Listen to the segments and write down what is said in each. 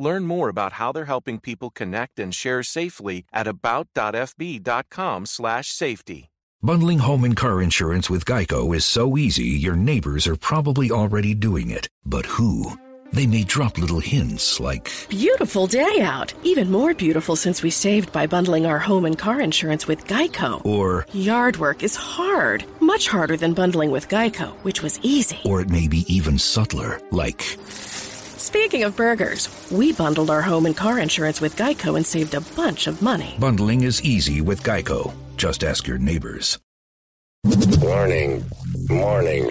Learn more about how they're helping people connect and share safely at about.fb.com/safety. Bundling home and car insurance with Geico is so easy, your neighbors are probably already doing it. But who? They may drop little hints like, Beautiful day out. Even more beautiful since we saved by bundling our home and car insurance with Geico. or, Yard work is hard, much harder than bundling with Geico, which was easy. or it may be even subtler, like, Speaking of burgers, we bundled our home and car insurance with Geico and saved a bunch of money. bundling is easy with Geico. Just ask your neighbors. Warning. Warning.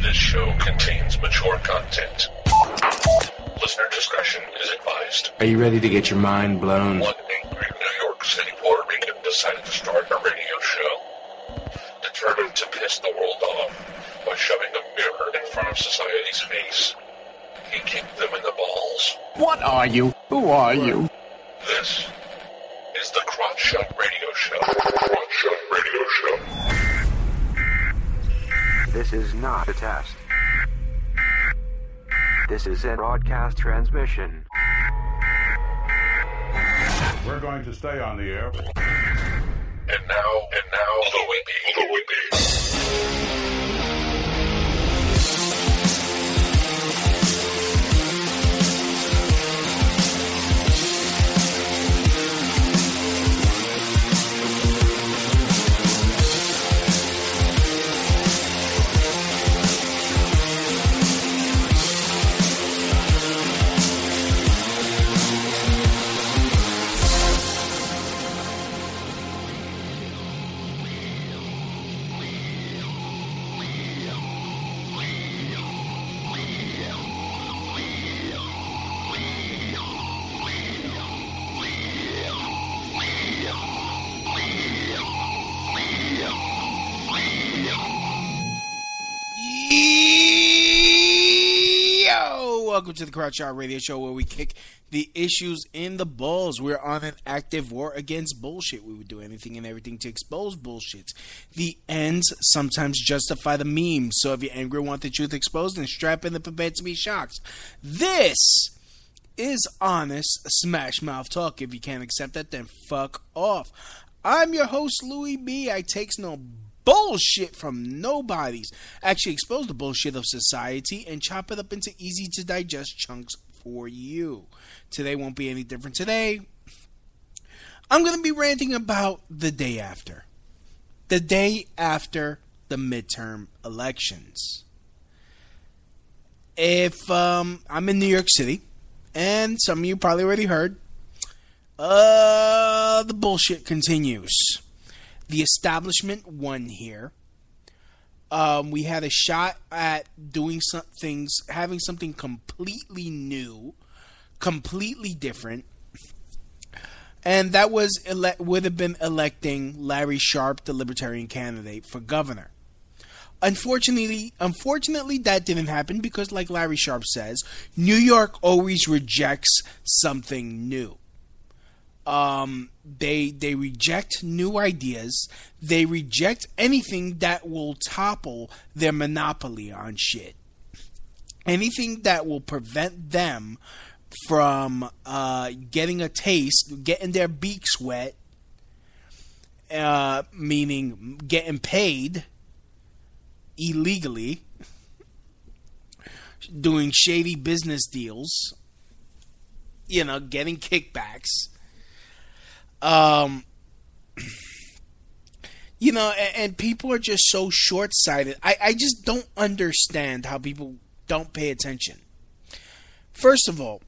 This show contains mature content. Listener discretion is advised. Are you ready to get your mind blown? One angry New York City Puerto Rican decided to start a radio show. Determined to piss the world off by shoving a mirror in front of society's face. He kicked them in the balls. What are you? Who are you? This is the Crotch Shot Radio Show. Crotch Shot Radio Show. This is not a test. This is a broadcast transmission. We're going to stay on the air. And now, and now, the B. Louie B. the Crowd Radio Show where we kick the issues in the balls. We're on an active war against bullshit. We would do anything and everything to expose bullshit. The ends sometimes justify the memes. So if you're angry want the truth exposed, then strap in the prepare to be shocked. This is honest smash mouth talk. If you can't accept that, then fuck off. I'm your host, Louie B. I takes no bullshit from nobodies. Actually, expose the bullshit of society and chop it up into easy to digest chunks for you. Today won't be any different. Today, I'm going to be ranting about the day after. The day after the midterm elections. If um, I'm in New York City, and some of you probably already heard, uh, the bullshit continues. The establishment won here. Um, we had a shot at doing some things, having something completely new, completely different, and that was ele- would have been electing Larry Sharpe, the Libertarian candidate for governor. Unfortunately, unfortunately, that didn't happen because, like Larry Sharpe says, New York always rejects something new. Um, they they reject new ideas. They reject anything that will topple their monopoly on shit. Anything that will prevent them from uh, getting a taste, getting their beaks wet, uh, meaning getting paid illegally, doing shady business deals, you know, getting kickbacks. Um, you know, and, and people are just so short sighted. I, I just don't understand how people don't pay attention. First of all,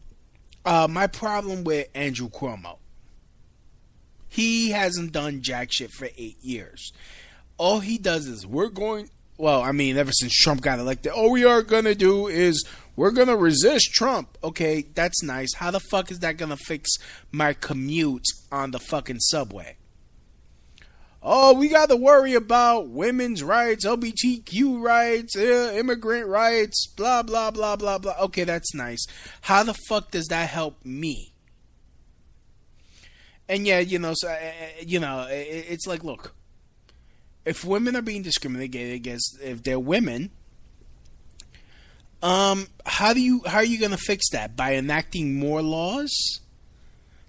uh, my problem with Andrew Cuomo, he hasn't done jack shit for eight years. All he does is we're going. Well, I mean, ever since Trump got elected, all we are gonna do is we're gonna resist Trump. Okay, that's nice. How the fuck is that gonna fix my commute on the fucking subway? oh, we got to worry about women's rights, LGBTQ rights, uh, immigrant rights, blah, blah, blah, blah, blah. Okay, that's nice. How the fuck does that help me? And yeah, you know, so, uh, you know, it's like, look, if women are being discriminated against, if they're women, um, how do you how are you going to fix that by enacting more laws?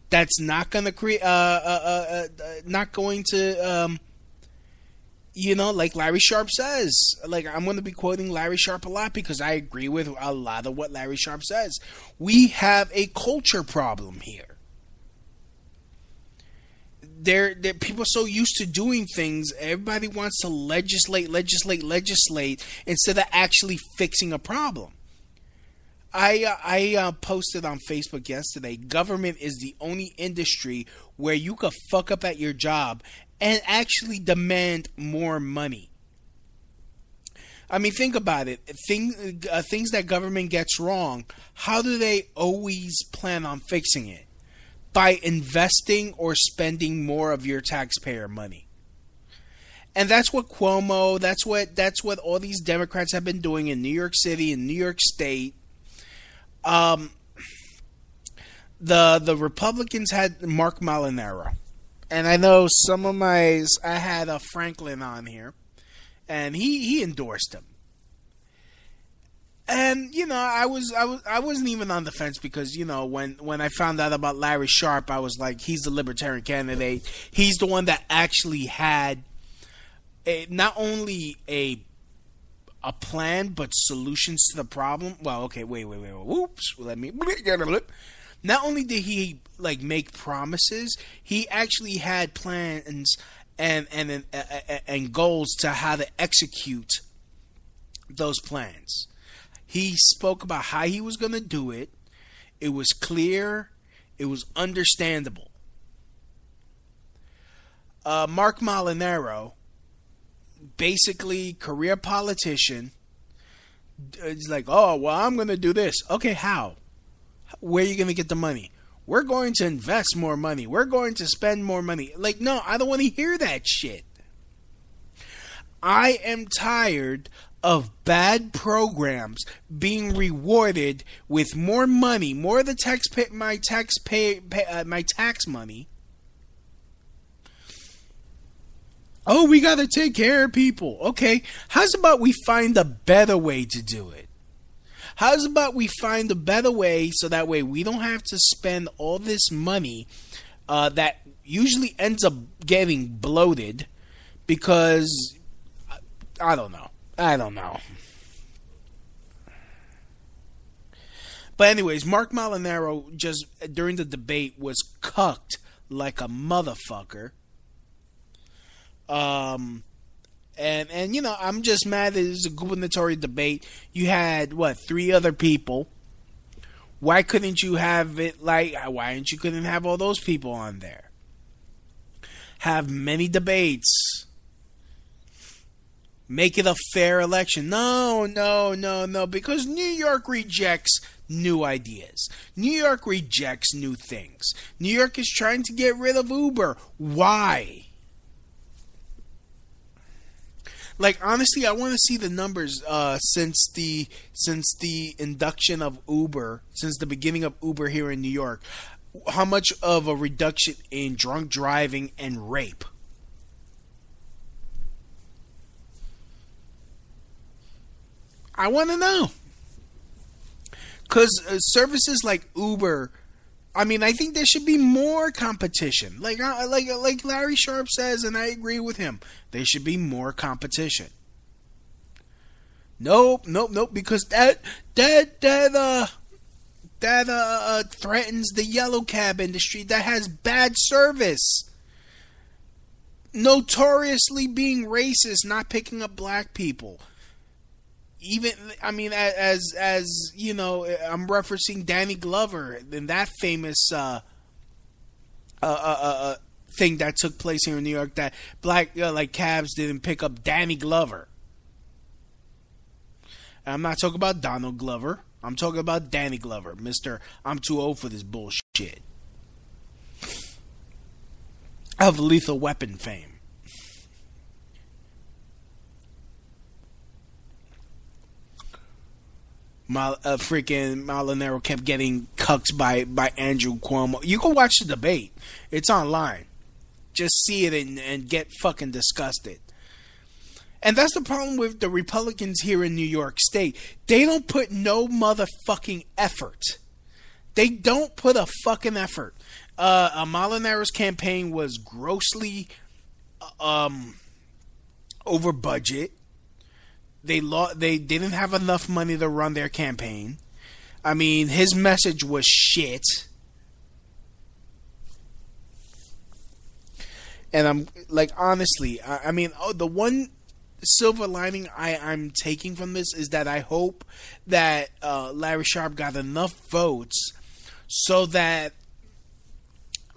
That's not going to create, uh, uh, uh, uh, not going to, um, you know, like Larry Sharpe says. Like I'm going to be quoting Larry Sharpe a lot because I agree with a lot of what Larry Sharpe says. We have a culture problem here they're, they're people are so used to doing things. Everybody wants to legislate, legislate, legislate instead of actually fixing a problem. I uh, I uh, posted on Facebook yesterday. Government is the only industry where you could fuck up at your job and actually demand more money. I mean, think about it. Thing, uh, things that government gets wrong. How do they always plan on fixing it? By investing or spending more of your taxpayer money. And that's what Cuomo, that's what that's what all these Democrats have been doing in New York City and New York State. Um, the the Republicans had Marc Molinaro, and I know some of my I had a Franklin on here, and he he endorsed him and you know i was i was i wasn't even on the fence because you know when when i found out about larry Sharpe, i was like he's the libertarian candidate. He's the one that actually had a, not only a a plan but solutions to the problem. Well okay wait wait wait, wait. Whoops let me not only did he like make promises he actually had plans and and and, and goals to how to execute those plans he spoke about how he was going to do it. It was clear, it was understandable. Uh, Marc Molinaro, basically career politician, is like, oh, well, I'm going to do this. Okay, how? Where are you going to get the money? We're going to invest more money. We're going to spend more money. Like, no, I don't want to hear that shit. I am tired of bad programs being rewarded with more money, more of the tax my tax pay, pay uh, my tax money. Oh, we got to take care of people. Okay, how's about we find a better way to do it? How's about we find a better way so that way we don't have to spend all this money uh, that usually ends up getting bloated because I don't know. I don't know. But anyways, Marc Molinaro just during the debate was cucked like a motherfucker. Um and and you know, I'm just mad that it was a gubernatorial debate. You had what, three other people. Why couldn't you have it like why didn't you couldn't have all those people on there? Have many debates make it a fair election. No, no, no, no, because New York rejects new ideas. New York rejects new things. New York is trying to get rid of Uber. Why? Like honestly, I want to see the numbers uh, since the since the induction of Uber, since the beginning of Uber here in New York. How much of a reduction in drunk driving and rape? I want to know. Because uh, services like Uber, I mean, I think there should be more competition. Like, uh, like, like Larry Sharpe says, and I agree with him. There should be more competition. Nope, nope, nope. Because that, that, that, uh, that uh, uh, threatens the yellow cab industry that has bad service. Notoriously being racist, not picking up black people even I mean as as you know I'm referencing Danny Glover in that famous uh, uh, uh, uh, uh thing that took place here in New York that black uh, like cabs didn't pick up Danny Glover. And I'm not talking about Donald Glover. I'm talking about Danny Glover, Mister. I'm too old for this bullshit. Of Lethal Weapon fame. Uh, freaking Molinaro kept getting cucked by by Andrew Cuomo. You go watch the debate; it's online. Just see it and, and get fucking disgusted. And that's the problem with the Republicans here in New York State. They don't put no motherfucking effort. They don't put a fucking effort. Uh, Molinaro's campaign was grossly um, over budget. They lo- they didn't have enough money to run their campaign. I mean, his message was shit. And I'm like, honestly, I, I mean, oh, the one silver lining I, I'm taking from this is that I hope that uh, Larry Sharpe got enough votes so that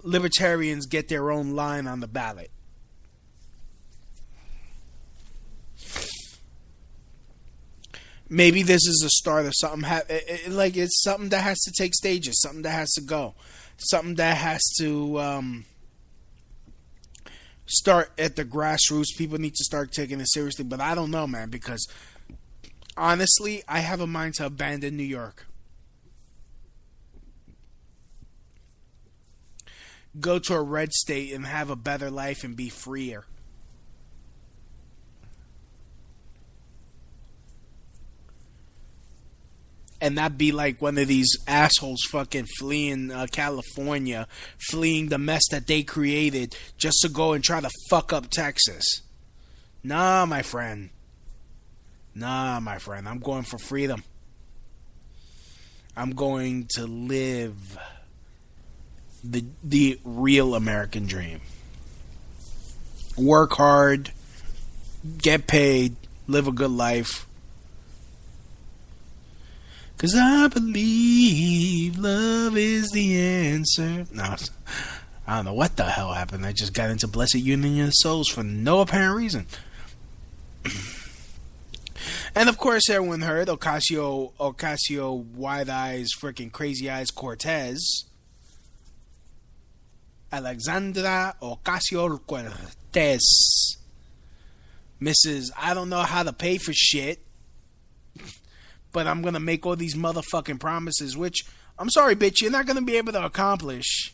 libertarians get their own line on the ballot. Maybe this is a start of something. Ha- it, it, like it's something that has to take stages, something that has to go, something that has to um, start at the grassroots. People need to start taking it seriously. But I don't know, man, because honestly, I have a mind to abandon New York. Go to a red state and have a better life and be freer. And not be like one of these assholes fucking fleeing uh, California, fleeing the mess that they created just to go and try to fuck up Texas. Nah, my friend. Nah, my friend. I'm going for freedom. I'm going to live the the real American dream. Work hard, get paid, live a good life Cause I believe love is the answer. No, I don't know what the hell happened. I just got into Blessed Union of Souls for no apparent reason. and of course, everyone heard Ocasio, Ocasio, Wide Eyes, freaking Crazy Eyes Cortez. Alexandra Ocasio Cortez. Mrs. I don't know how to pay for shit but I'm gonna make all these motherfucking promises, which I'm sorry, bitch, you're not gonna be able to accomplish.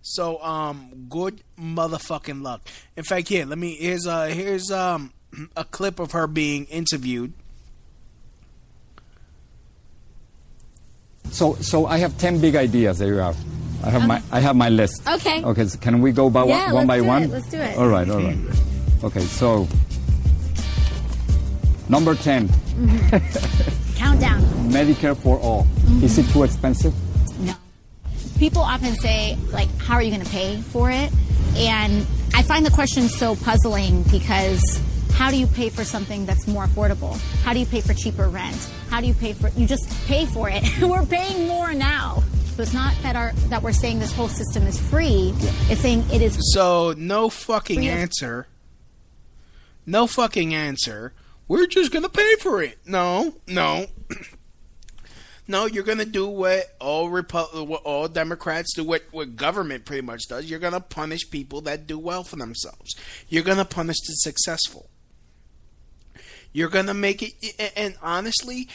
So, um, good motherfucking luck. In fact, here, let me here's uh here's um a clip of her being interviewed. So, so I have ten big ideas that you have. I have okay. my I have my list. Okay. Okay. So can we go by yeah, one, one by one? It. Let's do it. All right. All right. Okay. So Number 10. Mm-hmm. Countdown. Medicare for all. Mm-hmm. Is it too expensive? No. People often say, like, how are you going to pay for it? And I find the question so puzzling because how do you pay for something that's more affordable? How do you pay for cheaper rent? How do you pay for you just pay for it? we're paying more now. So it's not that our that we're saying this whole system is free. Yeah. It's saying it is So no fucking answer. No fucking answer we're just going to pay for it. No, no. no, you're going to do what all Repu- what all Democrats do, what, what government pretty much does. You're going to punish people that do well for themselves. You're going to punish the successful. You're going to make it, and honestly,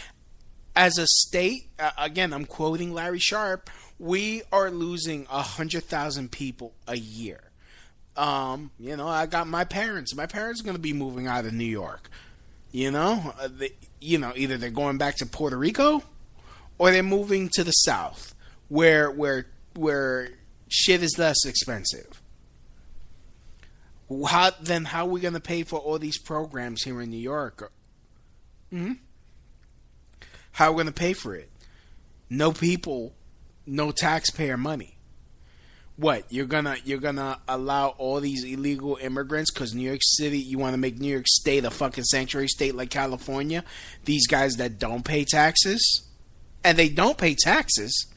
as a state, again, I'm quoting Larry Sharpe, we are losing 100,000 people a year. Um, you know, I got my parents. My parents are going to be moving out of New York. You know, uh, you know, either they're going back to Puerto Rico or they're moving to the south where where where shit is less expensive. How then how are we going to pay for all these programs here in New York? Hmm? How are we going to pay for it? No people, no taxpayer money what you're gonna you're gonna allow all these illegal immigrants because New York City you want to make New York State a fucking sanctuary state like California? These guys that don't pay taxes? And they don't pay taxes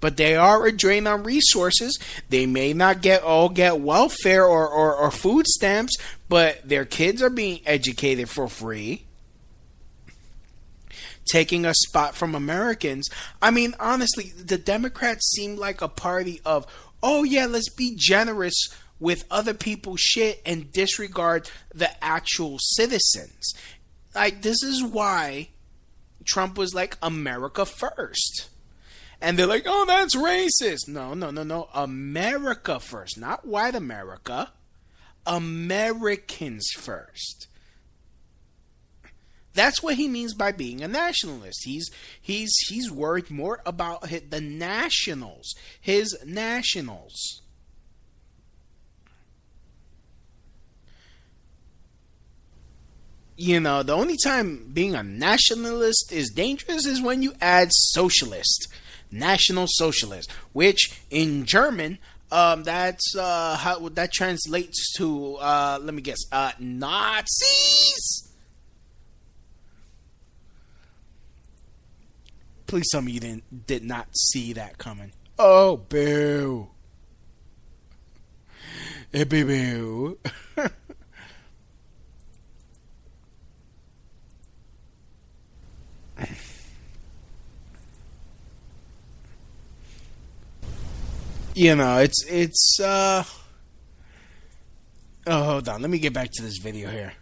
but they are a drain on resources. They may not get all get welfare or, or, or food stamps but their kids are being educated for free taking a spot from Americans. I mean, honestly, the Democrats seem like a party of, oh yeah, let's be generous with other people's shit and disregard the actual citizens. Like this is why Trump was like America first. And they're like, "Oh, that's racist." No, no, no, no. America first, not white America. Americans first. That's what he means by being a nationalist. He's he's he's worried more about the nationals, his nationals. You know, the only time being a nationalist is dangerous is when you add socialist, national socialist, which in German um, that's uh, how that translates to. Uh, let me guess. Uh, Nazis. Please tell me you didn't did not see that coming. Oh, boo! Hey, boo boo. you know, it's it's uh Oh, hold on. Let me get back to this video here.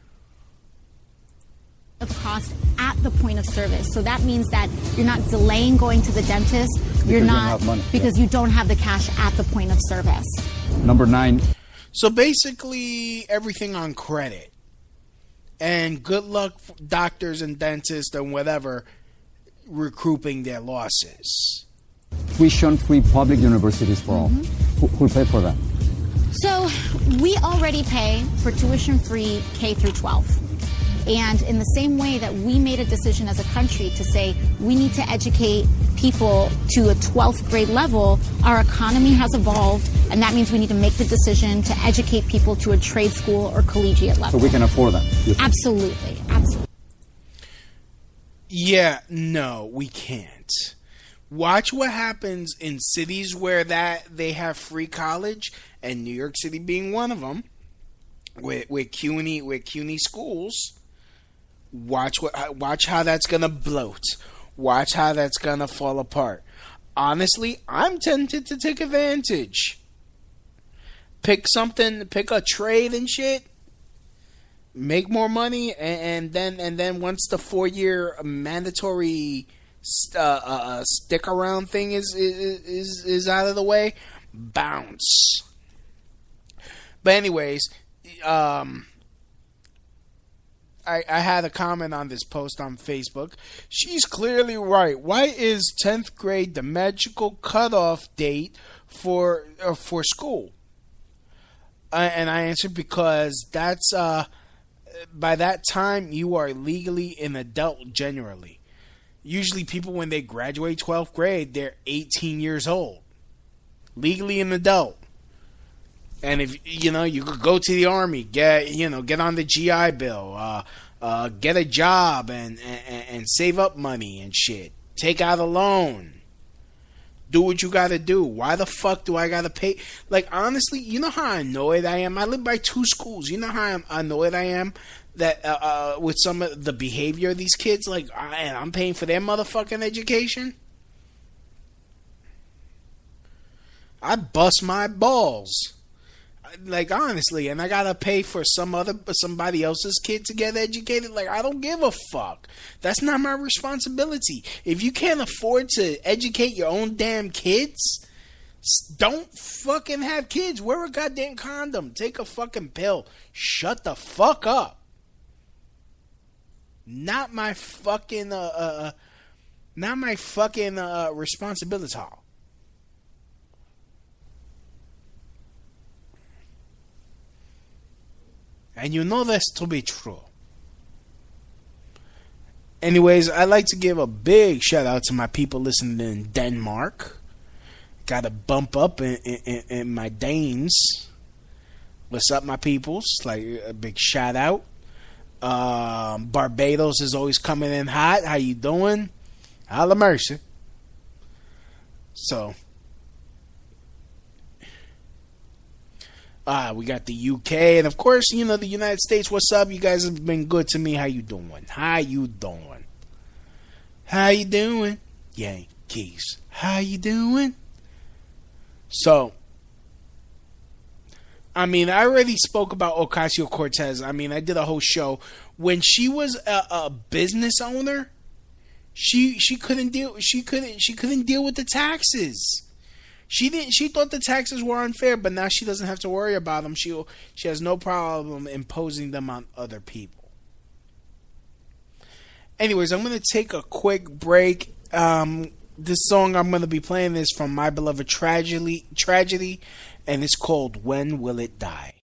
Of cost at the point of service. So that means that you're not delaying going to the dentist. You're not don't have money, because yeah. you don't have the cash at the point of service. Number nine. So basically, everything on credit. And good luck, doctors and dentists and whatever, recouping their losses. Tuition free public universities for all. Mm-hmm. Who, who'll pay for that? So we already pay for tuition free K through 12. And in the same way that we made a decision as a country to say we need to educate people to a 12th grade level, our economy has evolved, and that means we need to make the decision to educate people to a trade school or collegiate level. So level. we can afford that. you think? Absolutely, absolutely. Yeah, no, we can't. Watch what happens in cities where that they have free college, and New York City being one of them, with with CUNY with CUNY schools. Watch what watch how that's gonna bloat. Watch how that's gonna fall apart. Honestly, I'm tempted to take advantage. Pick something, pick a trade and shit. Make more money, and, and then and then once the four year mandatory uh, uh, uh, stick around thing is, is is is out of the way, bounce. But anyways, um, I, I had a comment on this post on Facebook. She's clearly right. Why is tenth grade the magical cutoff date for uh, for school? Uh, and I answered because that's uh, by that time you are legally an adult generally. Usually, people when they graduate twelfth grade, they're eighteen years old, legally an adult. And if you know, you could go to the army, get you know, get on the GI Bill, uh, uh, get a job, and, and and save up money and shit. Take out a loan. Do what you gotta do. Why the fuck do I gotta pay? Like honestly, you know how annoyed I am. I live by two schools. You know how annoyed I am that uh, uh, with some of the behavior of these kids. Like, I, I'm paying for their motherfucking education. I bust my balls like honestly, and I gotta pay for some other somebody else's kid to get educated. Like I don't give a fuck. That's not my responsibility. If you can't afford to educate your own damn kids, don't fucking have kids. Wear a goddamn condom. Take a fucking pill. Shut the fuck up. Not my fucking uh, uh not my fucking uh responsibility. And you know this to be true. Anyways, I'd like to give a big shout out to my people listening in Denmark. Got a bump up in, in, in my Danes. What's up, my peoples? Like a big shout out. Um, Barbados is always coming in hot. How you doing? Holla mercy. So, Ah, we got the UK and of course, you know, the United States. What's up? You guys have been good to me. How you doing? How you doing? How you doing? Yankees. How you doing? So, I mean, I already spoke about Ocasio Cortez. I mean, I did a whole show when she was a, a business owner. She she couldn't deal she couldn't she couldn't deal with the taxes. She didn't she thought the taxes were unfair, but now she doesn't have to worry about them. She she has no problem imposing them on other people. Anyways, I'm going to take a quick break. Um, this song I'm going to be playing is from My Beloved Tragedy, Tragedy, and it's called "When Will It Die."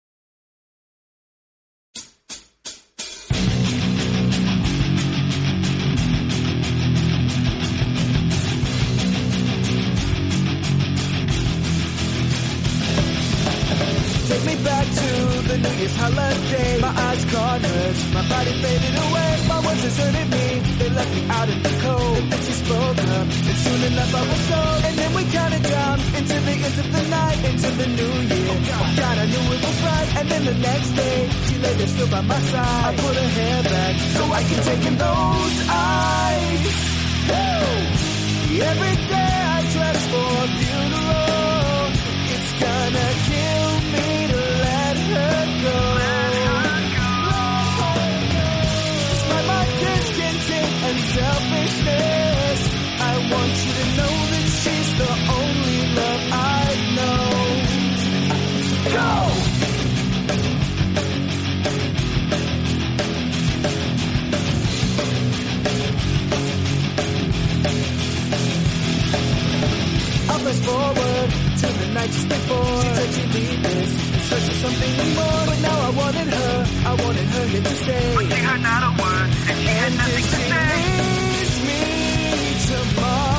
Take me back to the New Year's holiday. My eyes caught hers, my body faded away. My words deserted me, they left me out in the cold. And then she spoke up, and soon enough I was sold. And then we counted down into the end of the night, into the new year. Oh God, oh, I knew it was right. And then the next day, she lay there still by my side. I put her hair back so I can take in those eyes. Every day I dress for a funeral. It's gonna kill forward. To the night just before. She said she'd leave this. In search of something more But now I wanted her, I wanted her here to stay. But she heard not a word, and she had nothing to say. leaves me tomorrow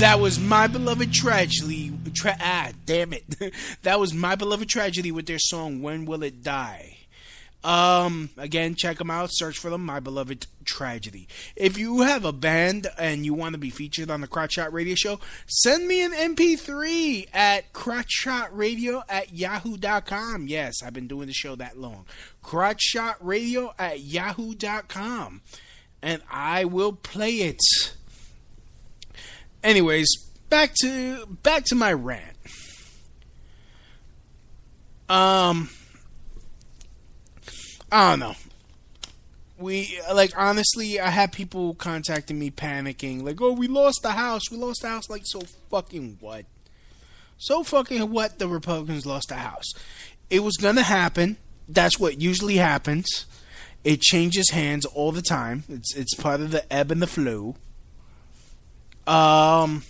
That was my beloved tragedy. Tra- ah, damn it! that was my beloved tragedy with their song "When Will It Die." Um, again, check them out. Search for them. My beloved tragedy. If you have a band and you want to be featured on the Crotch Shot Radio Show, send me an MP3 at crotchshotradio at yahoo.com. Yes, I've been doing the show that long. Crotchshotradio at yahoo.com, and I will play it. Anyways, back to back to my rant. Um, I don't know. We like honestly, I had people contacting me panicking, like, "Oh, we lost the house. We lost the house." Like, so fucking what? So fucking what? The Republicans lost the house. It was gonna happen. That's what usually happens. It changes hands all the time. It's it's part of the ebb and the flow. Um,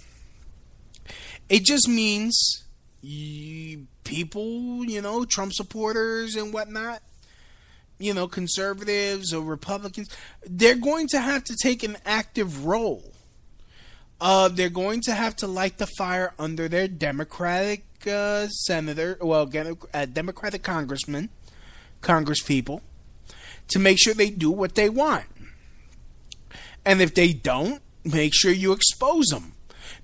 it just means you, people, you know, Trump supporters and whatnot, you know, conservatives or Republicans, they're going to have to take an active role. Uh, they're going to have to light the fire under their Democratic uh, senator, well, uh, Democratic congressman, Congress people, to make sure they do what they want. And if they don't, make sure you expose them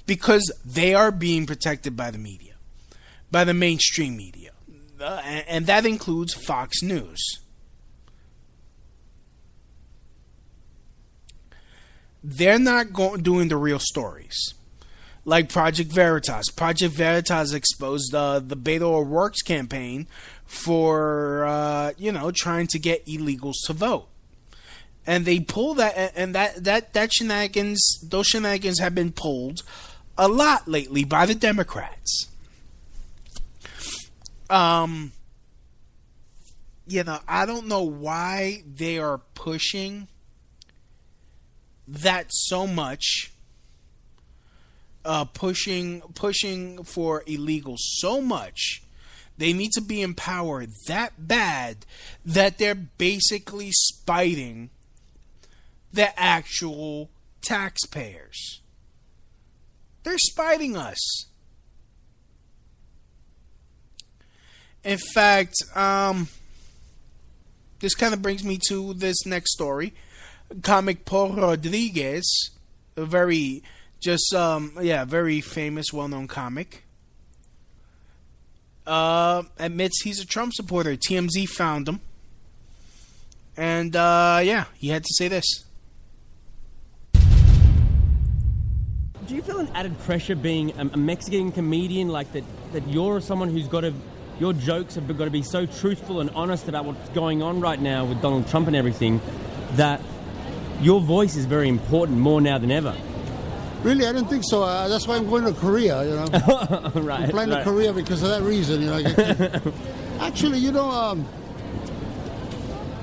because they are being protected by the media, by the mainstream media. Uh, and, and that includes Fox News. They're not go- doing the real stories. Like Project Veritas. Project Veritas exposed uh, the Beto O'Rourke's campaign for, uh, you know, trying to get illegals to vote and they pull that and that that that shenanigans those shenanigans have been pulled a lot lately by the Democrats. Um you know, I don't know why they are pushing that so much uh pushing pushing for illegal so much they need to be empowered that bad that they're basically spiting the actual taxpayers. They're spiting us. In fact, um, this kind of brings me to this next story. Comic Paul Rodriguez, a very just um yeah, very famous, well known comic. Uh, admits he's a Trump supporter. TMZ found him. And uh, yeah, he had to say this. Do you feel an added pressure being a, Mexican comedian like that? That you're someone who's got to, your jokes have got to be so truthful and honest about what's going on right now with Donald Trump and everything, that your voice is very important more now than ever. Really, I don't think so. Uh, that's why I'm going to Korea. You know, right? I'm flying right. to Korea because of that reason. You know, actually, you know, um,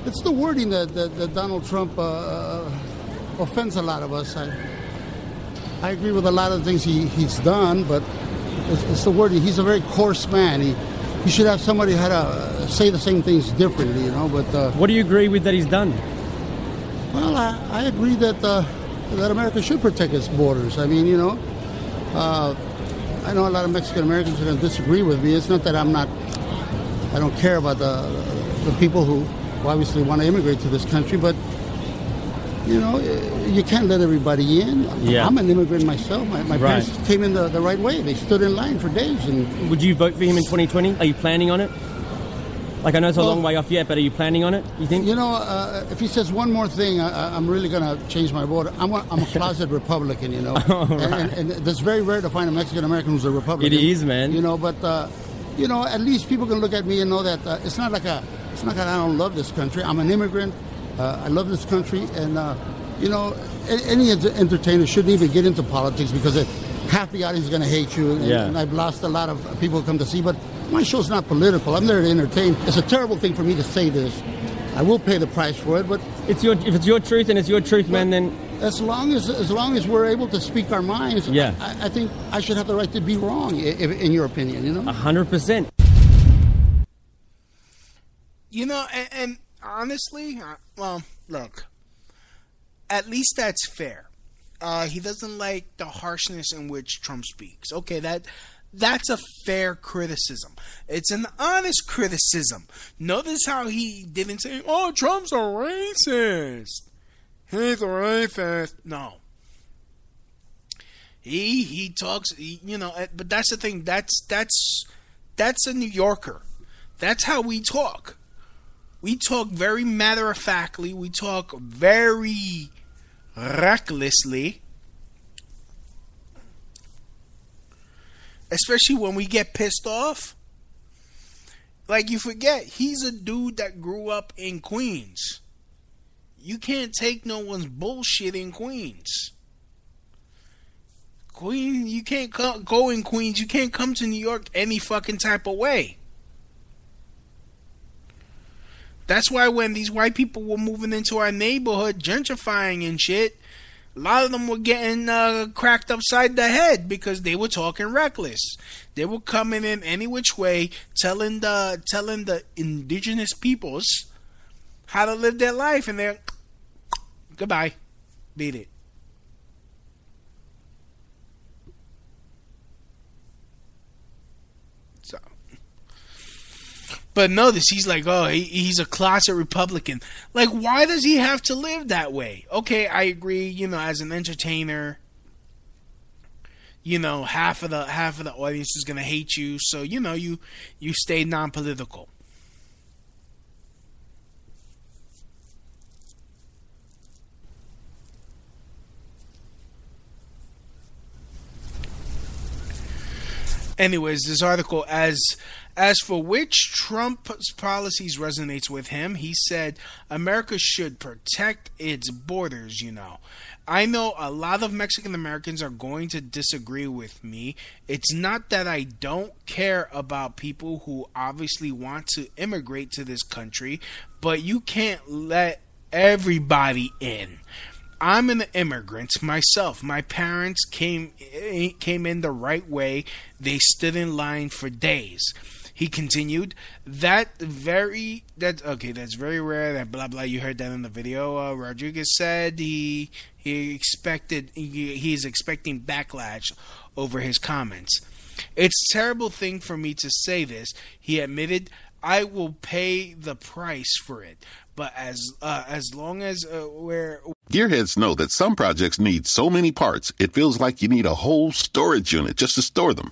it's the wording that, that, that Donald Trump uh, uh, offends a lot of us. I, I agree with a lot of the things he, he's done, but it's, it's the word. He's a very coarse man. He, he should have somebody how to say the same things differently, you know. But uh, what do you agree with that he's done? Well, I, I agree that uh, that America should protect its borders. I mean, you know, uh, I know a lot of Mexican Americans are going to disagree with me. It's not that I'm not. I don't care about the the people who obviously want to immigrate to this country, but you know, you can't let everybody in. Yeah. I'm an immigrant myself. My, my Right. parents came in the, the right way. They stood in line for days. And Would you vote for him in 2020? Are you planning on it? Like I know it's a Well- long way off yet, but are you planning on it? You think? You know, uh, if he says one more thing, I, I'm really going to change my vote. I'm a, I'm a closet Republican, you know. Oh, and, right. and, and it's very rare to find a Mexican American who's a Republican. It is, man. You know, but, uh, you know, at least people can look at me and know that uh, it's not like a, it's not that I don't love this country. I'm an immigrant. Uh, I love this country. And, uh, you know, any ent- entertainer shouldn't even get into politics because it, half the audience is going to hate you. And, Yeah. and I've lost a lot of people who come to see. But my show's not political. I'm there to entertain. It's a terrible thing for me to say this. I will pay the price for it, but it's your if it's your truth and it's your truth, man. Then as long as as long as we're able to speak our minds, Yeah. I, I think I should have the right to be wrong, i- if, in your opinion. You know, hundred percent. You know, and, and honestly, well, look, at least that's fair. Uh, he doesn't like the harshness in which Trump speaks. Okay, that that's a fair criticism. It's an honest criticism. Notice how he didn't say, "Oh, Trump's a racist." He's a racist. No. He he talks, he, you know, uh, but that's the thing. That's that's that's a New Yorker. That's how we talk. We talk very matter of factly. We talk very recklessly. Especially when we get pissed off. Like you forget, he's a dude that grew up in Queens. You can't take no one's bullshit in Queens. Queen, you can't go in Queens. You can't come to New York any fucking type of way. That's why when these white people were moving into our neighborhood, gentrifying and shit, a lot of them were getting uh, cracked upside the head because they were talking reckless. They were coming in any which way, telling the telling the indigenous peoples how to live their life, and they're goodbye, beat it. So, but notice he's like, oh, he, he's a closet Republican. Like, why does he have to live that way? Okay, I agree. You know, as an entertainer, you know, half of the half of the audience is gonna hate you. So you know, you you stay non-political. Anyways, this article as as for which Trump's policies resonates with him, he said America should protect its borders, you know. I know a lot of Mexican Americans are going to disagree with me. It's not that I don't care about people who obviously want to immigrate to this country, but you can't let everybody in. I'm an immigrant myself. My parents came eh, came in the right way. They stood in line for days. He continued, "That very that okay. That's very rare. That blah blah. You heard that in the video. Uh, Rodriguez said he he expected he, he's expecting backlash over his comments. It's a terrible thing for me to say this. He admitted, I will pay the price for it. But as uh, as long as uh, we're Gearheads know that some projects need so many parts, it feels like you need a whole storage unit just to store them.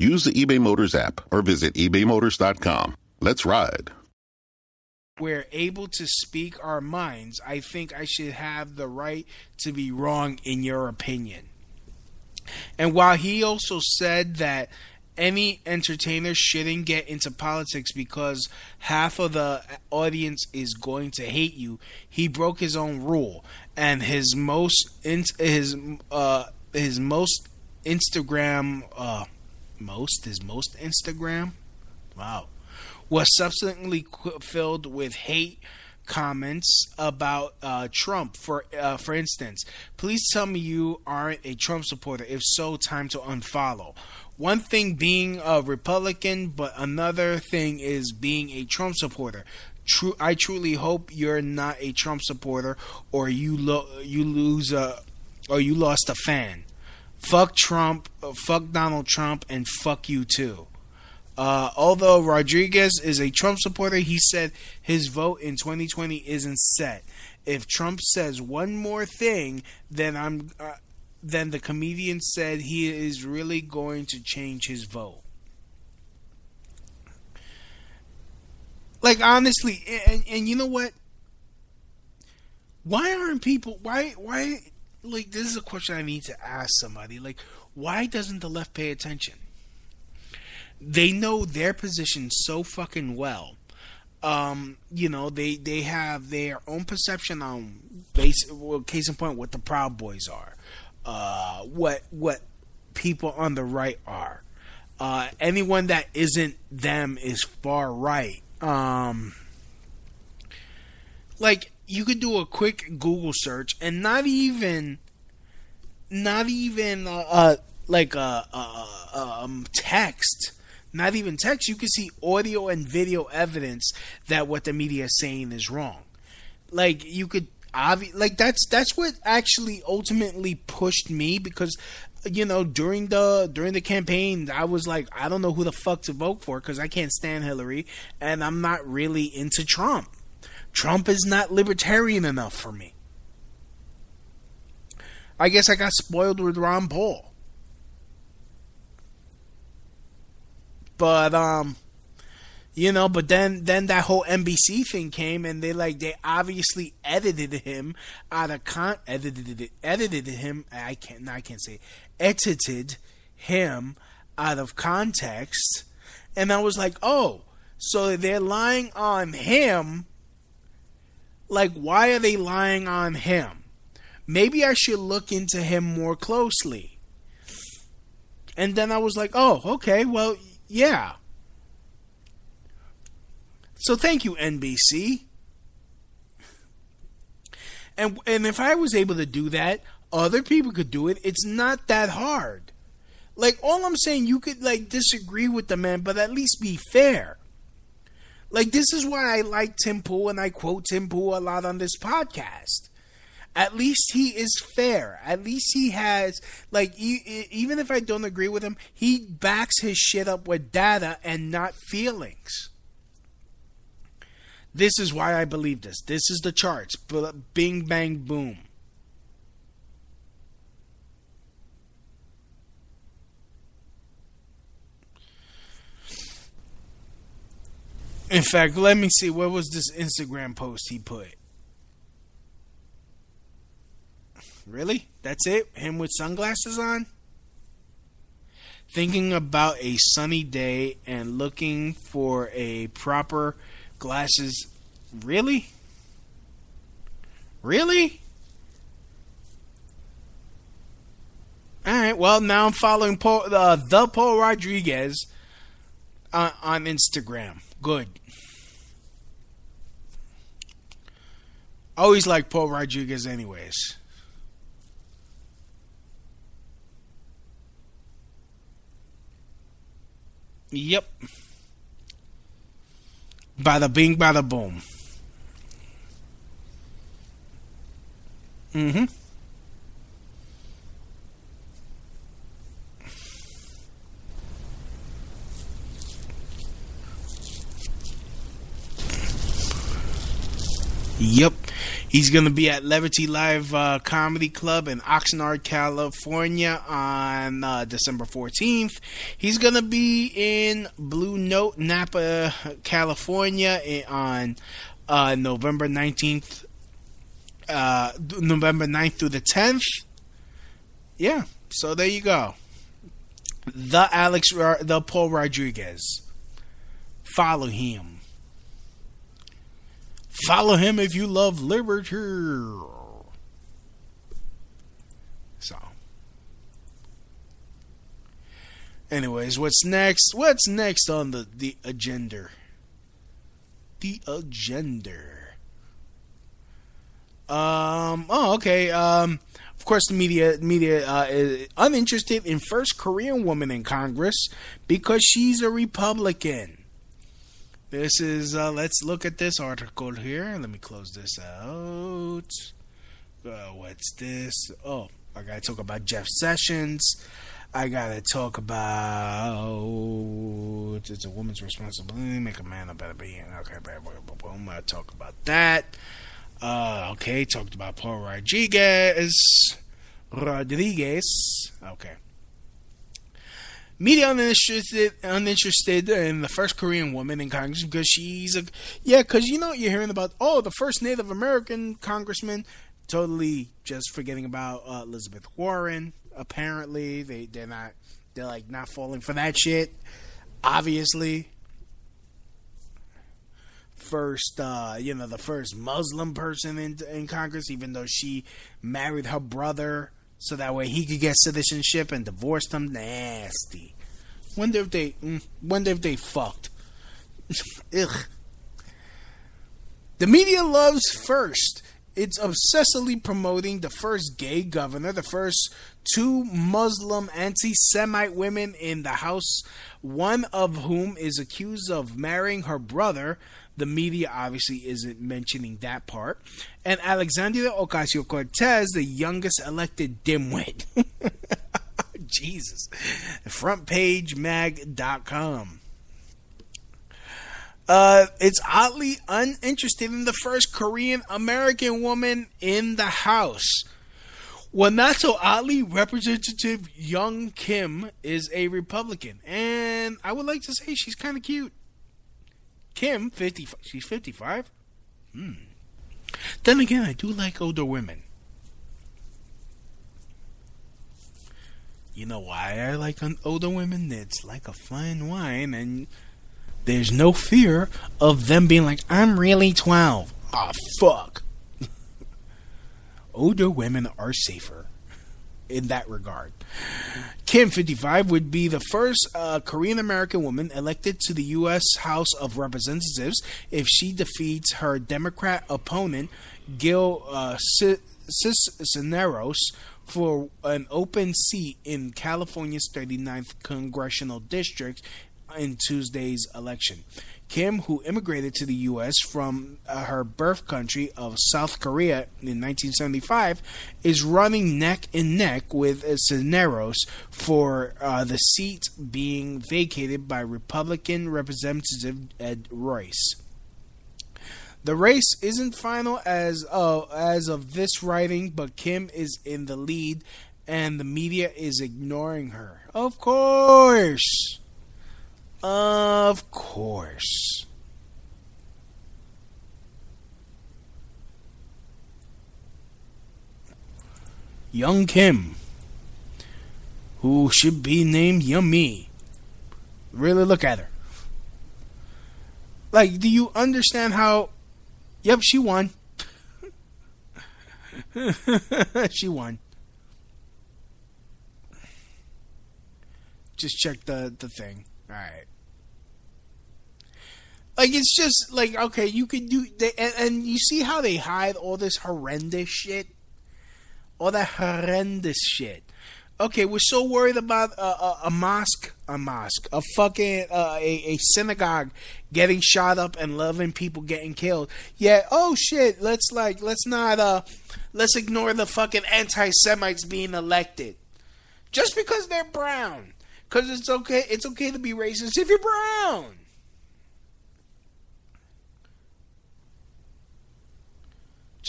Use the eBay Motors app or visit ebaymotors.com. Let's ride. we're able to speak our minds, I think I should have the right to be wrong in your opinion. And while he also said that any entertainer shouldn't get into politics because half of the audience is going to hate you, he broke his own rule and his most his uh his most Instagram uh most is most Instagram wow was subsequently filled with hate comments about uh, Trump. For uh, for instance, please tell me you aren't a Trump supporter. If so, time to unfollow. One thing being a Republican, but another thing is being a Trump supporter. True, I truly hope you're not a Trump supporter, or you lo- you lose a, or you lost a fan. Fuck Trump, uh, fuck Donald Trump, and fuck you too. Uh, although Rodriguez is a Trump supporter, he said his vote in 2020 isn't set. If Trump says one more thing, then I'm. Uh, then the comedian said he is really going to change his vote. Like honestly, and and you know what? Why aren't people? Why why? Like this is a question I need to ask somebody. Like, why doesn't the left pay attention? they know their position so fucking well. Um, you know, they they have their own perception on base. Well, case in point, what the Proud Boys are, uh, what what people on the right are. Uh, anyone that isn't them is far right. Um, like you could do a quick Google search and not even, not even uh, uh like a, a, um text not even text, you can see audio and video evidence that what the media is saying is wrong. Like you could obvi- like that's that's what actually ultimately pushed me because you know during the during the campaign I was like I don't know who the fuck to vote for cuz I can't stand Hillary and I'm not really into Trump. Trump is not libertarian enough for me. I guess I got spoiled with Ron Paul. But um You know, but then then that whole NBC thing came, and they like they obviously edited him out of con edited it, edited him. I can't I can't say edited him out of context, and I was like, oh, so they're lying on him. Like, why are they lying on him? Maybe I should look into him more closely. And then I was like, oh, okay, well, yeah. So thank you, NBC. And and if I was able to do that, other people could do it. It's not that hard. Like all I'm saying, you could like disagree with the man, but at least be fair. Like this is why I like Tim Pool and I quote Tim Pool a lot on this podcast. At least he is fair. At least he has like e- even if I don't agree with him, he backs his shit up with data and not feelings. This is why I believe this. This is the charts. Bing bang boom. In fact, let me see. What was this Instagram post he put? Really? That's it? Him with sunglasses on? Thinking about a sunny day and looking for a proper glasses. Really? Really? All right. Well, now I'm following Paul, uh, the Paul Rodriguez on, on Instagram. Good. Always like Paul Rodriguez, anyways. Yep. Bada bing, bada boom. Mm hmm. Yep. He's going to be at Levity Live uh, Comedy Club in Oxnard, California on uh, December 14th. He's going to be in Blue Note, Napa, California on uh, November 19th. Uh, November 9th through the 10th. Yeah, so there you go. The Alex, the Paul Rodriguez. Follow him. Follow him if you love literature. So. Anyways, what's next? What's next on the, the agenda? The agenda. Um. Oh, okay. Um. Of course, the media media uh, is uninterested in first Korean woman in Congress because she's a Republican. This is, uh, let's look at this article here. Let me close this out. Uh, what's this? Oh, I gotta talk about Jeff Sessions. I gotta talk about it's a woman's responsibility. Make a man a better being. Okay, boom. I talk about that. Uh, okay, talked about Paul Rodriguez. Rodriguez. Okay media uninterested uninterested in the first Korean woman in Congress because she's a yeah because you know you're hearing about oh the first Native American congressman totally just forgetting about uh, Elizabeth Warren. Apparently they they're not they're like not falling for that shit. Obviously. First uh, you know the first Muslim person in in Congress even though she married her brother so that way he could get citizenship and divorced them. Nasty. Wonder if they, mm, wonder if they fucked. Ugh. The media loves first. It's obsessively promoting the first gay governor, the first two Muslim anti Semite women in the House, one of whom is accused of marrying her brother, the media obviously isn't mentioning that part. And Alexandria Ocasio Cortez, the youngest elected dimwit. Jesus. FrontPageMag.com. Uh, it's oddly uninterested in the first Korean American woman in the House. Well, not so oddly, Representative Young Kim is a Republican, and I would like to say she's kind of cute. Kim, 50, she's 55. Hmm. Then again, I do like older women. You know why I like older women? It's like a fine wine, and there's no fear of them being like, I'm really 12. Ah, fuck. older women are safer in that regard. Kim, 55, would be the first uh, Korean American woman elected to the U.S. House of Representatives if she defeats her Democrat opponent, Gil uh, Cisneros, for an open seat in California's 39th congressional district in Tuesday's election. Kim, who immigrated to the U.S. from uh, her birth country of South Korea in 1975, is running neck and neck with Cisneros for uh, the seat being vacated by Republican Representative Ed Royce. The race isn't final as uh, as of this writing, but Kim is in the lead, and the media is ignoring her. Of course. Of course. Young Kim, who should be named Yummy. Really look at her. Like, do you understand how. Yep, she won. she won. Just check the, the thing. Alright. Like it's just like okay, you could do they, and, and you see how they hide all this horrendous shit, all that horrendous shit. Okay, we're so worried about a, a, a mosque, a mosque, a fucking uh, a, a synagogue getting shot up and loving people getting killed. Yeah, oh shit, let's like let's not uh let's ignore the fucking anti-Semites being elected just because they're brown. Cause it's okay, it's okay to be racist if you're brown.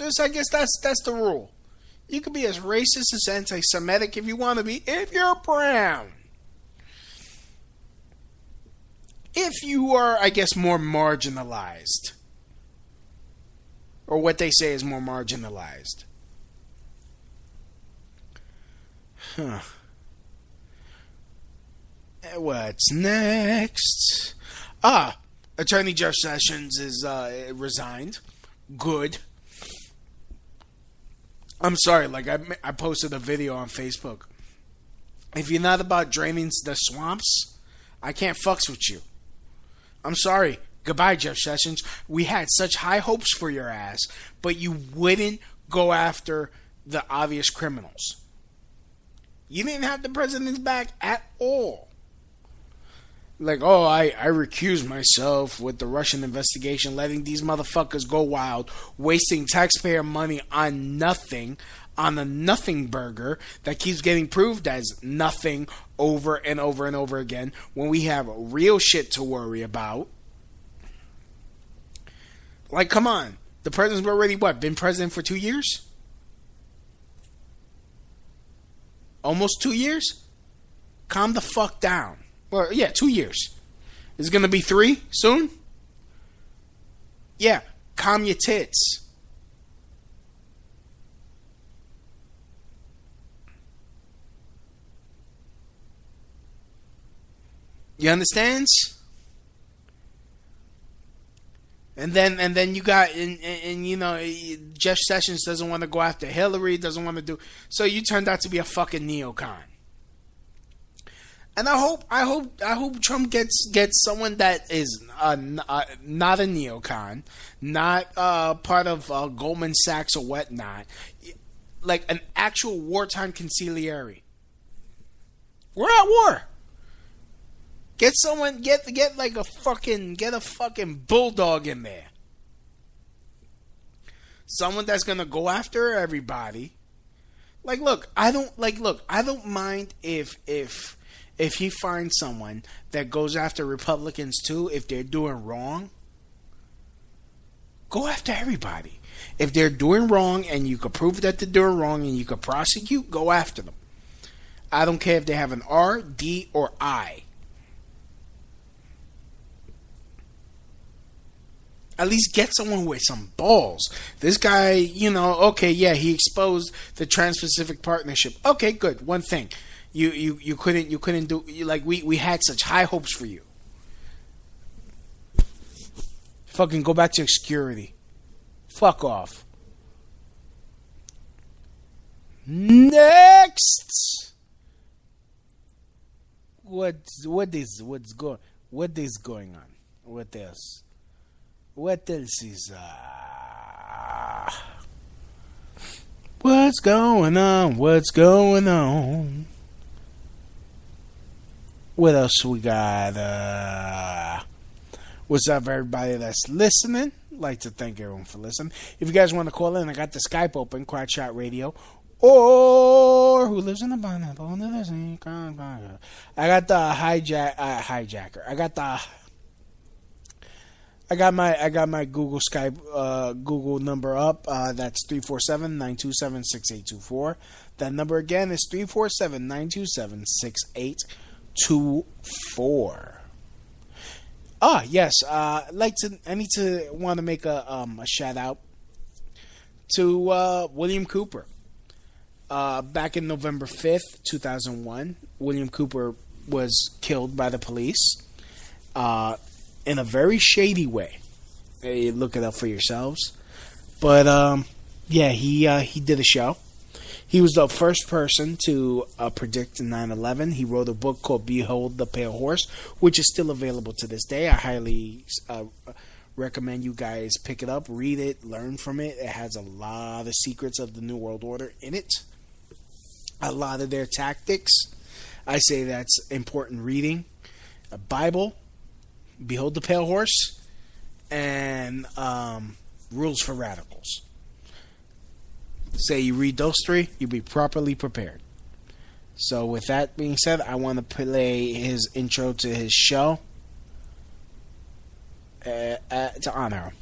Just I guess that's that's the rule. You can be as racist as anti-Semitic if you want to be, if you're brown. If you are, I guess, more marginalized, or what they say is more marginalized. Huh. What's next? Ah, Attorney Jeff Sessions is uh, resigned. Good. I'm sorry, like I, I posted a video on Facebook. If you're not about draining the swamps, I can't fucks with you. I'm sorry. Goodbye, Jeff Sessions. We had such high hopes for your ass, but you wouldn't go after the obvious criminals. You didn't have the president's back at all like, oh, I, I recuse myself with the Russian investigation, letting these motherfuckers go wild, wasting taxpayer money on nothing, on a nothing burger that keeps getting proved as nothing over and over and over again when we have real shit to worry about. Like, come on. The president's already, what, been president for two years? Almost two years? Calm the fuck down. Well, yeah, two years. Is it going to be three soon? Yeah, calm your tits. You understand? And then and then you got and, and, and, you know Jeff Sessions doesn't want to go after Hillary, doesn't want to do so you turned out to be a fucking neocon and I hope I hope I hope Trump gets gets someone that is uh, uh, not a neocon, not uh, part of uh, Goldman Sachs or whatnot, like an actual wartime consigliere. We're at war. Get someone get get like a fucking get a fucking bulldog in there. Someone that's gonna go after everybody. Like, look, I don't like. Look, I don't mind if if if he finds someone that goes after Republicans too, if they're doing wrong, go after everybody. If they're doing wrong and you can prove that they're doing wrong and you can prosecute, go after them. I don't care if they have an R, D, or I. At least get someone with some balls. This guy, you know, okay, yeah, he exposed the Trans-Pacific Partnership. Okay, good. One thing, you you you couldn't you couldn't do you, like we we had such high hopes for you. Fucking go back to obscurity. Fuck off. Next. What what is what's going what is going on? What else? What else is uh What's going on? What's going on? What else we got? Uh What's up, everybody that's listening? like to thank everyone for listening. If you guys want to call in, I got the Skype open, Quack Shot Radio, or who lives in the pineapple under the sea. I got the hijack uh, hijacker. I got the I got my I got my Google Skype uh, Google number up. Uh, that's 347-927-6824. That number again is 347-927-6824. Ah, yes. Uh, I'd like to. I need to want to make a um, a shout out to uh, William Cooper. Uh, back in November fifth, two thousand one, William Cooper was killed by the police uh, in a very shady way. Hey, look it up for yourselves. But um, yeah, he uh, he did a show. He was the first person to uh, predict 9 11. He wrote a book called Behold the Pale Horse, which is still available to this day. I highly uh, recommend you guys pick it up, read it, learn from it. It has a lot of secrets of the New World Order in it, a lot of their tactics. I say that's important reading. A Bible, Behold the Pale Horse, and um, Rules for Radicals say you read those three, you'll be properly prepared. So, with that being said, I want to play his intro to his show uh, uh, to honor him.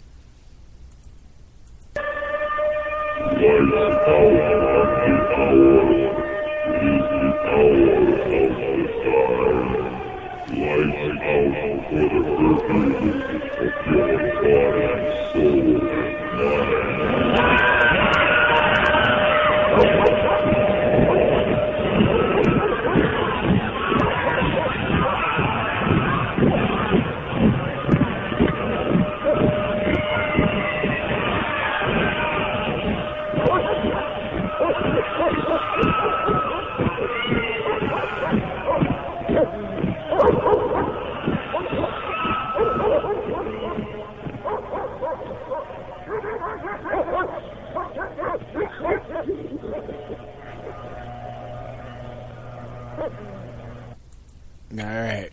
All right.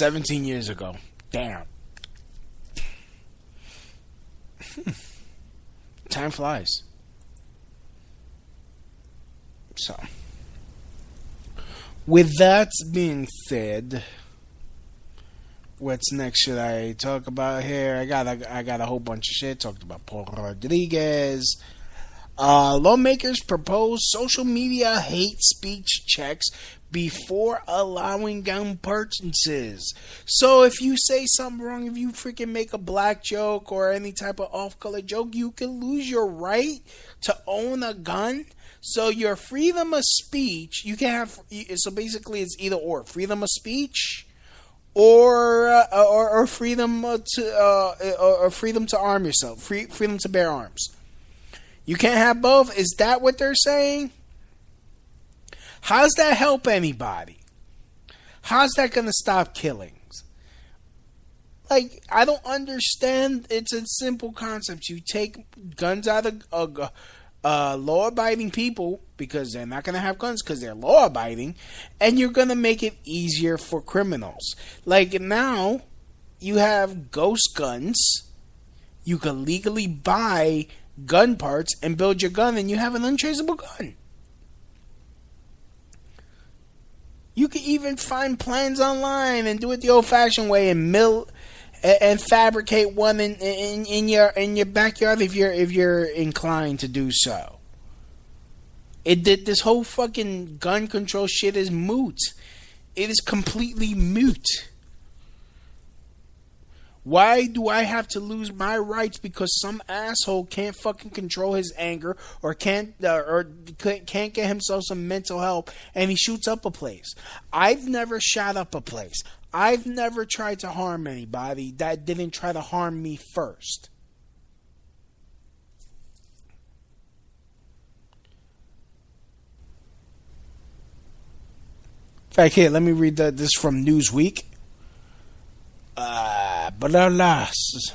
17 years ago. Damn. Time flies. So, with that being said, what's next should I talk about here? I got a, I got a whole bunch of shit. Talked about Paul Rodriguez. Uh, lawmakers propose social media hate speech checks before allowing gun purchases. So if you say something wrong, if you freaking make a black joke or any type of off-color joke, you can lose your right to own a gun. So your freedom of speech, you can have. So basically, it's either or: freedom of speech, or uh, or, or, freedom to uh, or freedom to arm yourself, free, freedom to bear arms. You can't have both. Is that what they're saying? How's that help anybody? How's that going to stop killings? Like, I don't understand. It's a simple concept. You take guns out of uh, uh, law abiding people because they're not going to have guns because they're law abiding, and you're going to make it easier for criminals. Like, now you have ghost guns. You can legally buy gun parts and build your gun, and you have an untraceable gun. You can even find plans online and do it the old-fashioned way and mill and, fabricate one in, in, in your in your backyard if you're if you're inclined to do so. It did this whole fucking gun control shit is moot. It is completely moot. Why do I have to lose my rights because some asshole can't fucking control his anger or can't uh, or can't get himself some mental help and he shoots up a place? I've never shot up a place. I've never tried to harm anybody that didn't try to harm me first. In fact, here, let me read the, this from Newsweek. Uh, alas.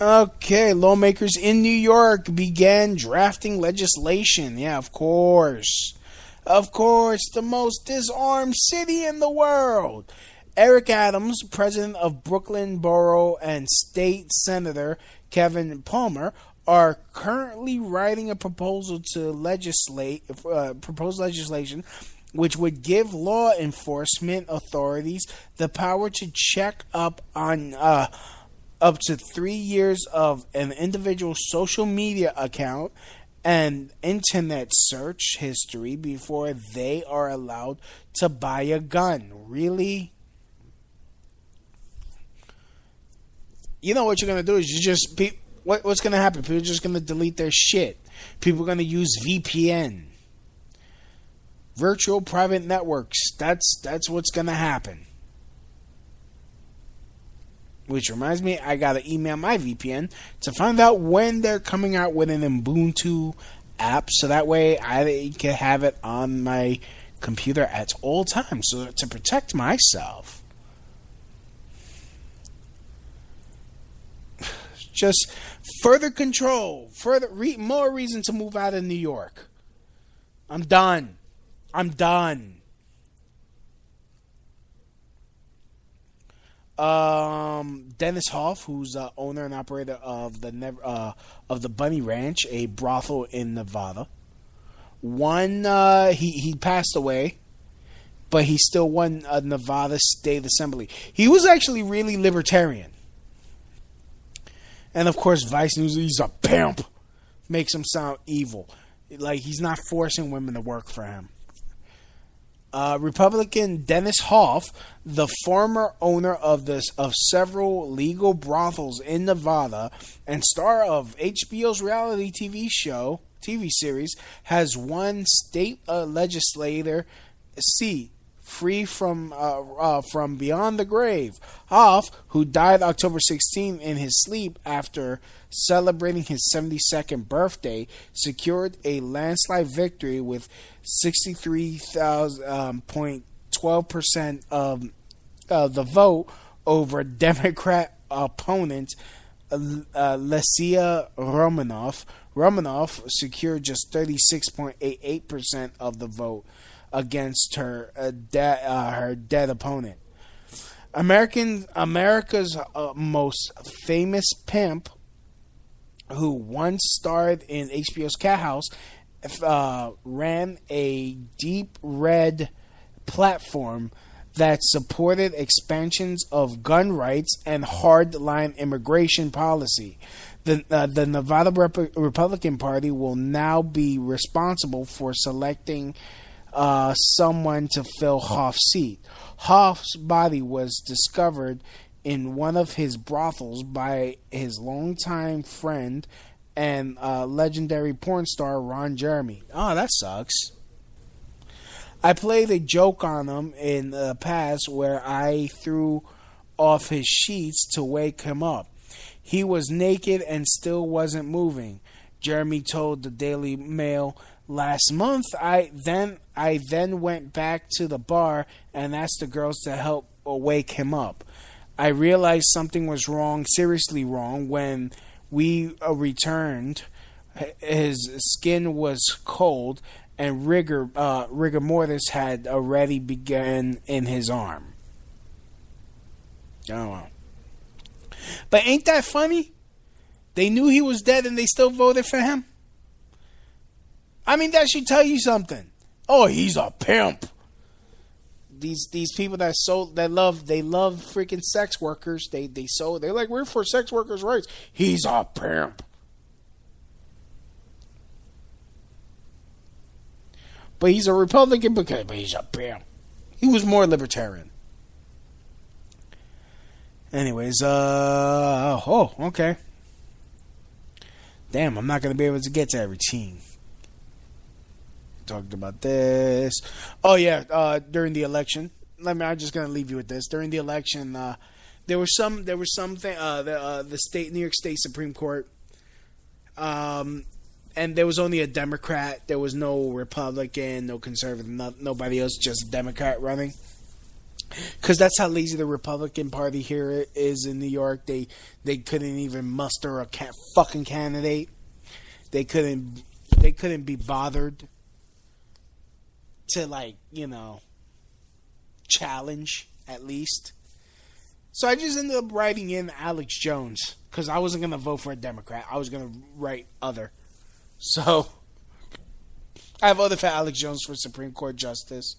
Okay, lawmakers in New York began drafting legislation. Yeah, of course. Of course, the most disarmed city in the world. Eric Adams, president of Brooklyn Borough and state senator Kevin Palmer, are currently writing a proposal to legislate uh, propose legislation which would give law enforcement authorities the power to check up on uh, up to three years of an individual's social media account and internet search history before they are allowed to buy a gun. Really? You know what you're gonna do is you just pe- what, what's gonna happen? People are just gonna delete their shit. People are gonna use VPN, virtual private networks. That's that's what's gonna happen. Which reminds me, I gotta email my VPN to find out when they're coming out with an Ubuntu app, so that way I can have it on my computer at all times, so to protect myself. Just further control, further re- more reason to move out of New York. I'm done. I'm done. Um, Dennis Hof, who's uh, owner and operator of the uh, of the Bunny Ranch, a brothel in Nevada. One, uh, he he passed away, but he still won a Nevada State Assembly. He was actually really libertarian, and of course, Vice News. He's a pimp, makes him sound evil. Like he's not forcing women to work for him uh, Republican Dennis Hof, the former owner of this of several legal brothels in Nevada and star of HBO's reality TV show TV series, has won state uh, legislator seat free from uh, uh, from beyond the grave. Hof, who died October 16 in his sleep after celebrating his 72nd birthday, secured a landslide victory with 63.12 um, percent of uh, the vote over Democrat opponent uh, Lesia Romanov. Romanov secured just 36.88% of the vote against her uh, uh, her dead opponent. American America's uh, most famous pimp, who once starred in HBO's Cathouse, uh, ran a deep red platform that supported expansions of gun rights and hardline immigration policy. The, uh, the Nevada Rep- Republican Party will now be responsible for selecting uh, someone to fill Hof's seat. Hof's body was discovered in one of his brothels by his longtime friend and uh, legendary porn star Ron Jeremy. Oh, that sucks. I played a joke on him in the past where I threw off his sheets to wake him up. He was naked and still wasn't moving. Jeremy told the Daily Mail last month I then I then went back to the bar and asked the girls to help wake him up. I realized something was wrong, seriously wrong, when we uh, returned. His skin was cold, and rigor uh, rigor mortis had already begun in his arm. Oh, but ain't that funny? They knew he was dead, and they still voted for him. I mean, that should tell you something. Oh, he's a pimp. These these people that so that love they love freaking sex workers. They they so they're like we're for sex workers' rights. He's a pimp. But he's a Republican because but he's a pimp. He was more libertarian. Anyways, uh, oh, okay. Damn, I'm not gonna be able to get to every team. Talked about this. Oh yeah, uh, during the election. Let me. I'm just gonna leave you with this. During the election, uh, there was some. There was something. Uh, the uh, the state, New York State Supreme Court. Um, and there was only a Democrat. There was no Republican, no conservative, no, nobody else. Just a Democrat running because that's how lazy the Republican Party here is in New York. They they couldn't even muster a ca- fucking candidate. They couldn't they couldn't be bothered to like you know challenge at least. So I just ended up writing in Alex Jones because I wasn't gonna vote for a Democrat. I was gonna write other. So I have other for Alex Jones for Supreme Court Justice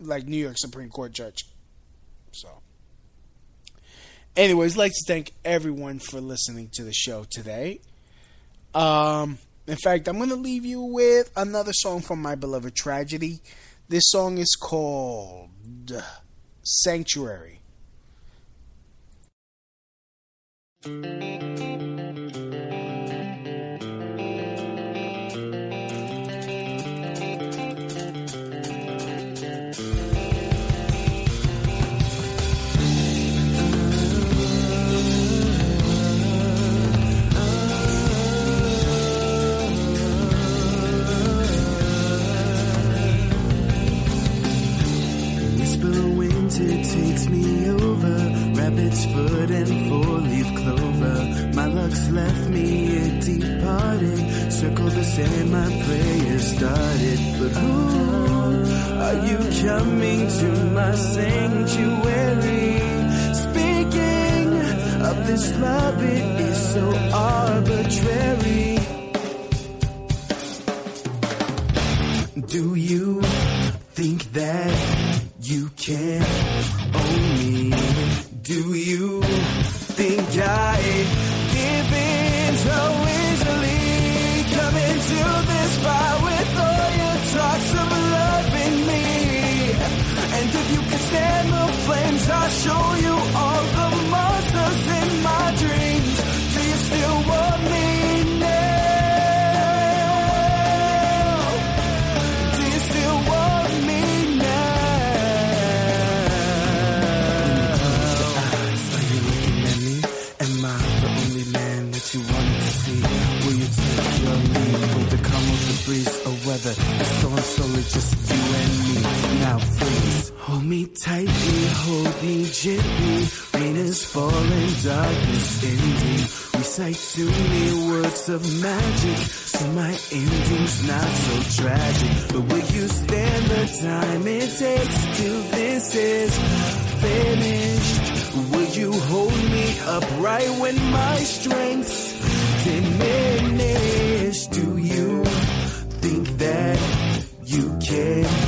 like New York Supreme Court judge. So, anyways, like to thank everyone for listening to the show today. Um, in fact, I'm going to leave you with another song from my beloved tragedy. This song is called Sanctuary. Winter takes me over. Rabbit's foot and four-leaf clover. My luck's left me, it departed. Circle the sand, my prayer started. But who are you coming to my sanctuary? Speaking of this love, it is so arbitrary. Do you think that you can? Do you weather? A storm solely just you and me. Now please hold me tightly, hold me gently. Rain is falling, darkness ending. Recite to me words of magic, so my ending's not so tragic. But will you stand the time it takes till this is finished? Will you hold me upright when my strength's diminish? You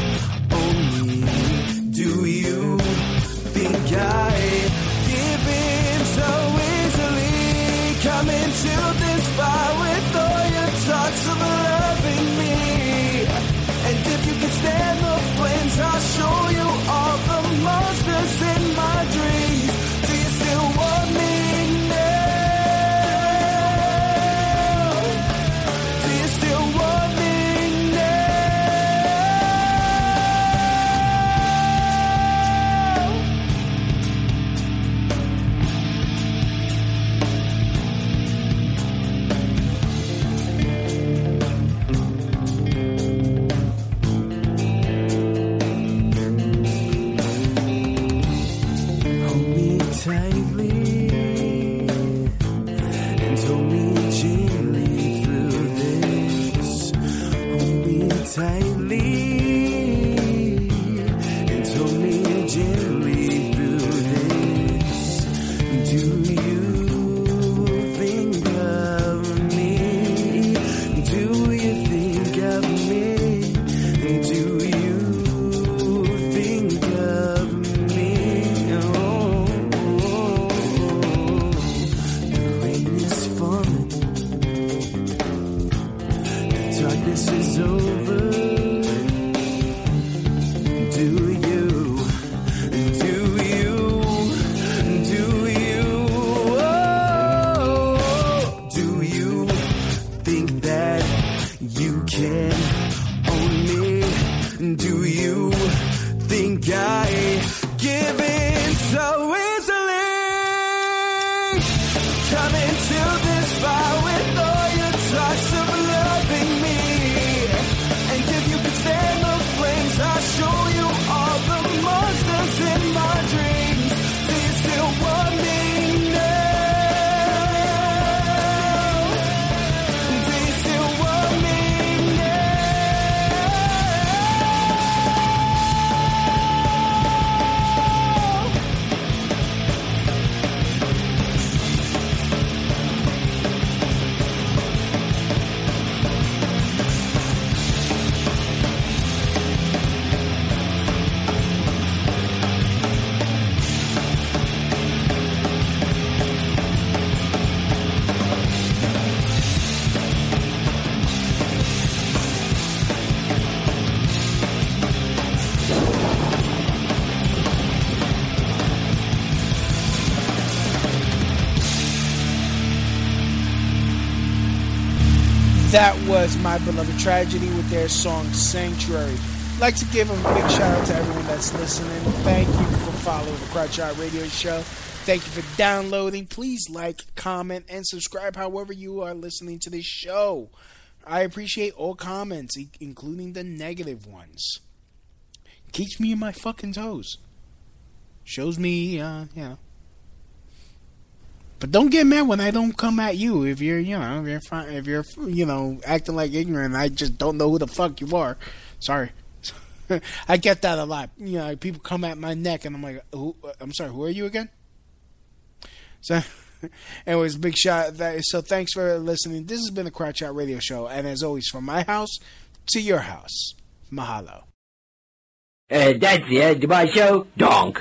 darkness is over. That was My Beloved Tragedy with their song Sanctuary. I'd like to give a big shout out to everyone that's listening. Thank you for following the Crowd Shot Radio Show. Thank you for downloading. Please like, comment, and subscribe however you are listening to this show. I appreciate all comments, including the negative ones. Keeps me in my fucking toes. Shows me, uh, you know. But don't get mad when I don't come at you. If you're, you know, if you're, fi- if you're, you know, acting like ignorant, I just don't know who the fuck you are. Sorry. I get that a lot. You know, people come at my neck, and I'm like, who, I'm sorry, who are you again? So, anyways, big shot. That, so, thanks for listening. This has been the Crouch Out Radio Show, and as always, from my house to your house, mahalo. Uh, that's the end of my show. Donk.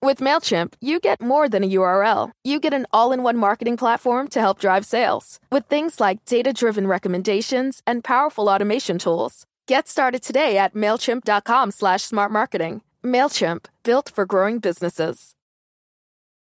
With MailChimp, you get more than a URL. You get an all in one marketing platform to help drive sales with things like data driven recommendations and powerful automation tools. Get started today at MailChimp.com slash smart marketing. MailChimp, built for growing businesses.